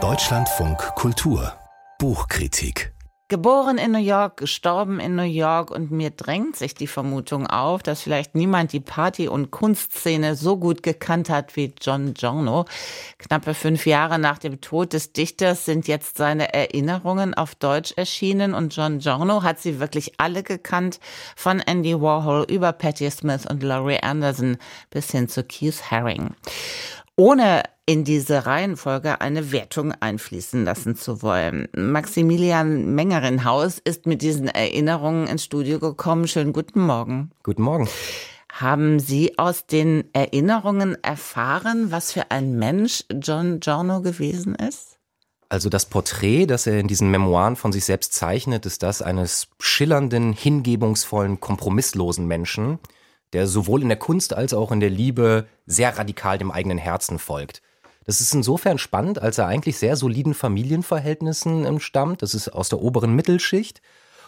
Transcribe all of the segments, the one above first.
Deutschlandfunk Kultur Buchkritik Geboren in New York, gestorben in New York und mir drängt sich die Vermutung auf, dass vielleicht niemand die Party- und Kunstszene so gut gekannt hat wie John Giorno. Knappe fünf Jahre nach dem Tod des Dichters sind jetzt seine Erinnerungen auf Deutsch erschienen und John Giorno hat sie wirklich alle gekannt, von Andy Warhol über Patti Smith und Laurie Anderson bis hin zu Keith Haring. Ohne in diese Reihenfolge eine Wertung einfließen lassen zu wollen. Maximilian Mengerenhaus ist mit diesen Erinnerungen ins Studio gekommen. Schönen guten Morgen. Guten Morgen. Haben Sie aus den Erinnerungen erfahren, was für ein Mensch John Giorno gewesen ist? Also das Porträt, das er in diesen Memoiren von sich selbst zeichnet, ist das eines schillernden, hingebungsvollen, kompromisslosen Menschen, der sowohl in der Kunst als auch in der Liebe sehr radikal dem eigenen Herzen folgt. Das ist insofern spannend, als er eigentlich sehr soliden Familienverhältnissen stammt. Das ist aus der oberen Mittelschicht.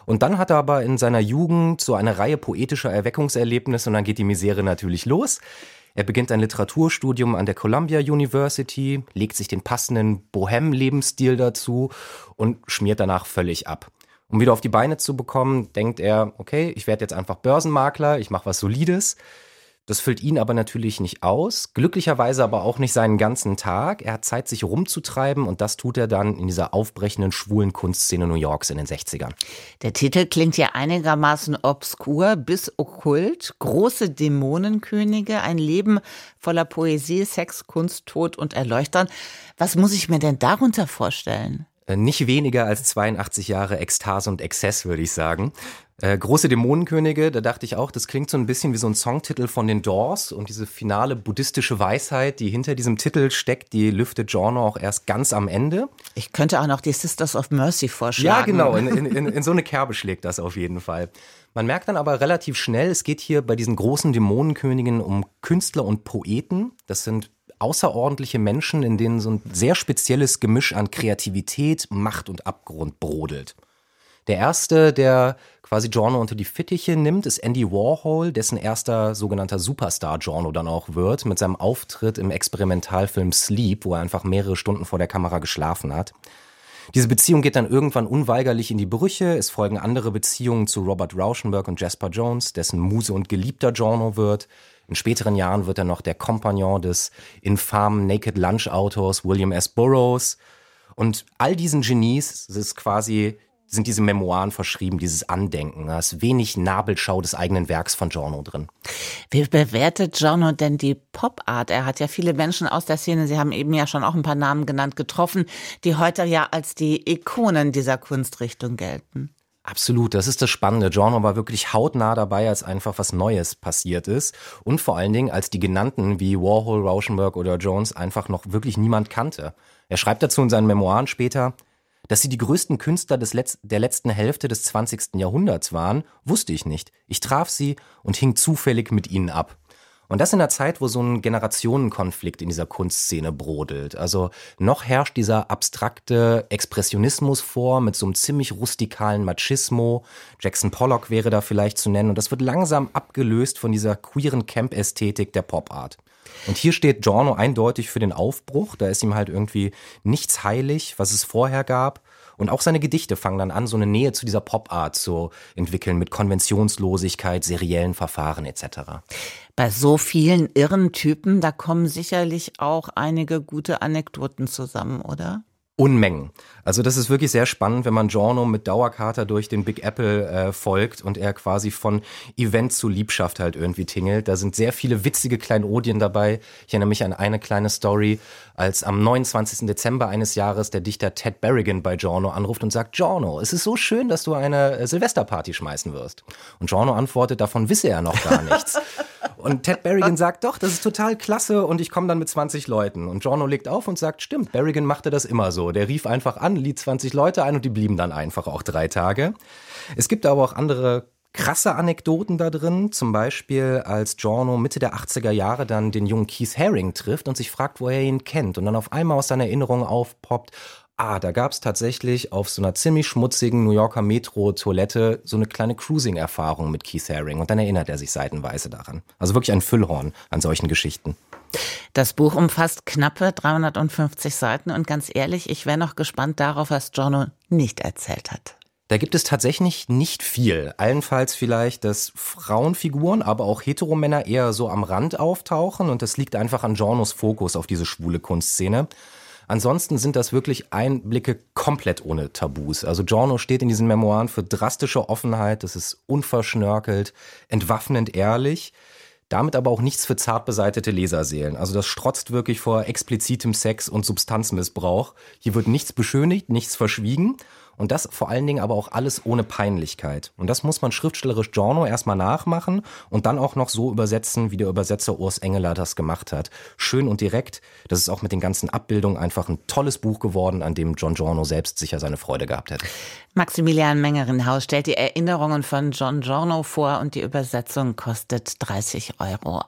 Und dann hat er aber in seiner Jugend so eine Reihe poetischer Erweckungserlebnisse und dann geht die Misere natürlich los. Er beginnt ein Literaturstudium an der Columbia University, legt sich den passenden Bohem-Lebensstil dazu und schmiert danach völlig ab. Um wieder auf die Beine zu bekommen, denkt er, okay, ich werde jetzt einfach Börsenmakler, ich mache was Solides. Das füllt ihn aber natürlich nicht aus, glücklicherweise aber auch nicht seinen ganzen Tag. Er hat Zeit, sich rumzutreiben und das tut er dann in dieser aufbrechenden schwulen Kunstszene New Yorks in den 60ern. Der Titel klingt ja einigermaßen obskur bis okkult. Große Dämonenkönige, ein Leben voller Poesie, Sex, Kunst, Tod und Erleuchtern. Was muss ich mir denn darunter vorstellen? Äh, nicht weniger als 82 Jahre Ekstase und Exzess, würde ich sagen. Äh, große Dämonenkönige, da dachte ich auch, das klingt so ein bisschen wie so ein Songtitel von den Doors und diese finale buddhistische Weisheit, die hinter diesem Titel steckt, die lüftet Giorno auch erst ganz am Ende. Ich könnte auch noch die Sisters of Mercy vorschlagen. Ja, genau, in, in, in, in so eine Kerbe schlägt das auf jeden Fall. Man merkt dann aber relativ schnell, es geht hier bei diesen großen Dämonenkönigen um Künstler und Poeten. Das sind außerordentliche Menschen, in denen so ein sehr spezielles Gemisch an Kreativität, Macht und Abgrund brodelt. Der erste, der quasi Giorno unter die Fittiche nimmt, ist Andy Warhol, dessen erster sogenannter Superstar Giorno dann auch wird, mit seinem Auftritt im Experimentalfilm Sleep, wo er einfach mehrere Stunden vor der Kamera geschlafen hat. Diese Beziehung geht dann irgendwann unweigerlich in die Brüche. Es folgen andere Beziehungen zu Robert Rauschenberg und Jasper Jones, dessen Muse und geliebter Giorno wird. In späteren Jahren wird er noch der Kompagnon des infamen Naked Lunch Autors William S. Burroughs. Und all diesen Genies ist quasi sind diese Memoiren verschrieben, dieses Andenken. Da ist wenig Nabelschau des eigenen Werks von Giorno drin. Wie bewertet Giorno denn die Pop-Art? Er hat ja viele Menschen aus der Szene, Sie haben eben ja schon auch ein paar Namen genannt, getroffen, die heute ja als die Ikonen dieser Kunstrichtung gelten. Absolut, das ist das Spannende. Giorno war wirklich hautnah dabei, als einfach was Neues passiert ist. Und vor allen Dingen, als die genannten wie Warhol, Rauschenberg oder Jones einfach noch wirklich niemand kannte. Er schreibt dazu in seinen Memoiren später, dass sie die größten Künstler des Letz der letzten Hälfte des 20. Jahrhunderts waren, wusste ich nicht. Ich traf sie und hing zufällig mit ihnen ab. Und das in einer Zeit, wo so ein Generationenkonflikt in dieser Kunstszene brodelt. Also noch herrscht dieser abstrakte Expressionismus vor mit so einem ziemlich rustikalen Machismo. Jackson Pollock wäre da vielleicht zu nennen. Und das wird langsam abgelöst von dieser queeren Camp-Ästhetik der Pop-Art. Und hier steht Giorno eindeutig für den Aufbruch. Da ist ihm halt irgendwie nichts heilig, was es vorher gab. Und auch seine Gedichte fangen dann an, so eine Nähe zu dieser Pop-Art zu entwickeln mit Konventionslosigkeit, seriellen Verfahren etc. Bei so vielen irren Typen, da kommen sicherlich auch einige gute Anekdoten zusammen, oder? Unmengen. Also das ist wirklich sehr spannend, wenn man Giorno mit Dauerkater durch den Big Apple äh, folgt und er quasi von Event zu Liebschaft halt irgendwie tingelt. Da sind sehr viele witzige Kleinodien dabei. Ich erinnere mich an eine kleine Story, als am 29. Dezember eines Jahres der Dichter Ted Berrigan bei Giorno anruft und sagt, Giorno, es ist so schön, dass du eine äh, Silvesterparty schmeißen wirst. Und Giorno antwortet, davon wisse er noch gar nichts. Und Ted Berrigan sagt, doch, das ist total klasse und ich komme dann mit 20 Leuten. Und Giorno legt auf und sagt, stimmt, Berrigan machte das immer so. Der rief einfach an, liet 20 Leute ein und die blieben dann einfach auch drei Tage. Es gibt aber auch andere krasse Anekdoten da drin. Zum Beispiel, als Giorno Mitte der 80er Jahre dann den jungen Keith Haring trifft und sich fragt, wo er ihn kennt. Und dann auf einmal aus seiner Erinnerung aufpoppt, ah, da gab es tatsächlich auf so einer ziemlich schmutzigen New Yorker Metro-Toilette so eine kleine Cruising-Erfahrung mit Keith Haring. Und dann erinnert er sich seitenweise daran. Also wirklich ein Füllhorn an solchen Geschichten. Das Buch umfasst knappe 350 Seiten und ganz ehrlich, ich wäre noch gespannt darauf, was Giorno nicht erzählt hat. Da gibt es tatsächlich nicht viel. Allenfalls vielleicht, dass Frauenfiguren, aber auch Heteromänner eher so am Rand auftauchen und das liegt einfach an Giornos Fokus auf diese schwule Kunstszene. Ansonsten sind das wirklich Einblicke komplett ohne Tabus. Also Giorno steht in diesen Memoiren für drastische Offenheit, das ist unverschnörkelt, entwaffnend ehrlich damit aber auch nichts für zart beseitete Leserseelen. Also das strotzt wirklich vor explizitem Sex und Substanzmissbrauch. Hier wird nichts beschönigt, nichts verschwiegen und das vor allen Dingen aber auch alles ohne Peinlichkeit. Und das muss man schriftstellerisch Giorno erstmal nachmachen und dann auch noch so übersetzen, wie der Übersetzer Urs Engeler das gemacht hat. Schön und direkt. Das ist auch mit den ganzen Abbildungen einfach ein tolles Buch geworden, an dem John Giorno selbst sicher seine Freude gehabt hätte. Maximilian Mengerinhaus stellt die Erinnerungen von John Giorno vor und die Übersetzung kostet 30 Euro.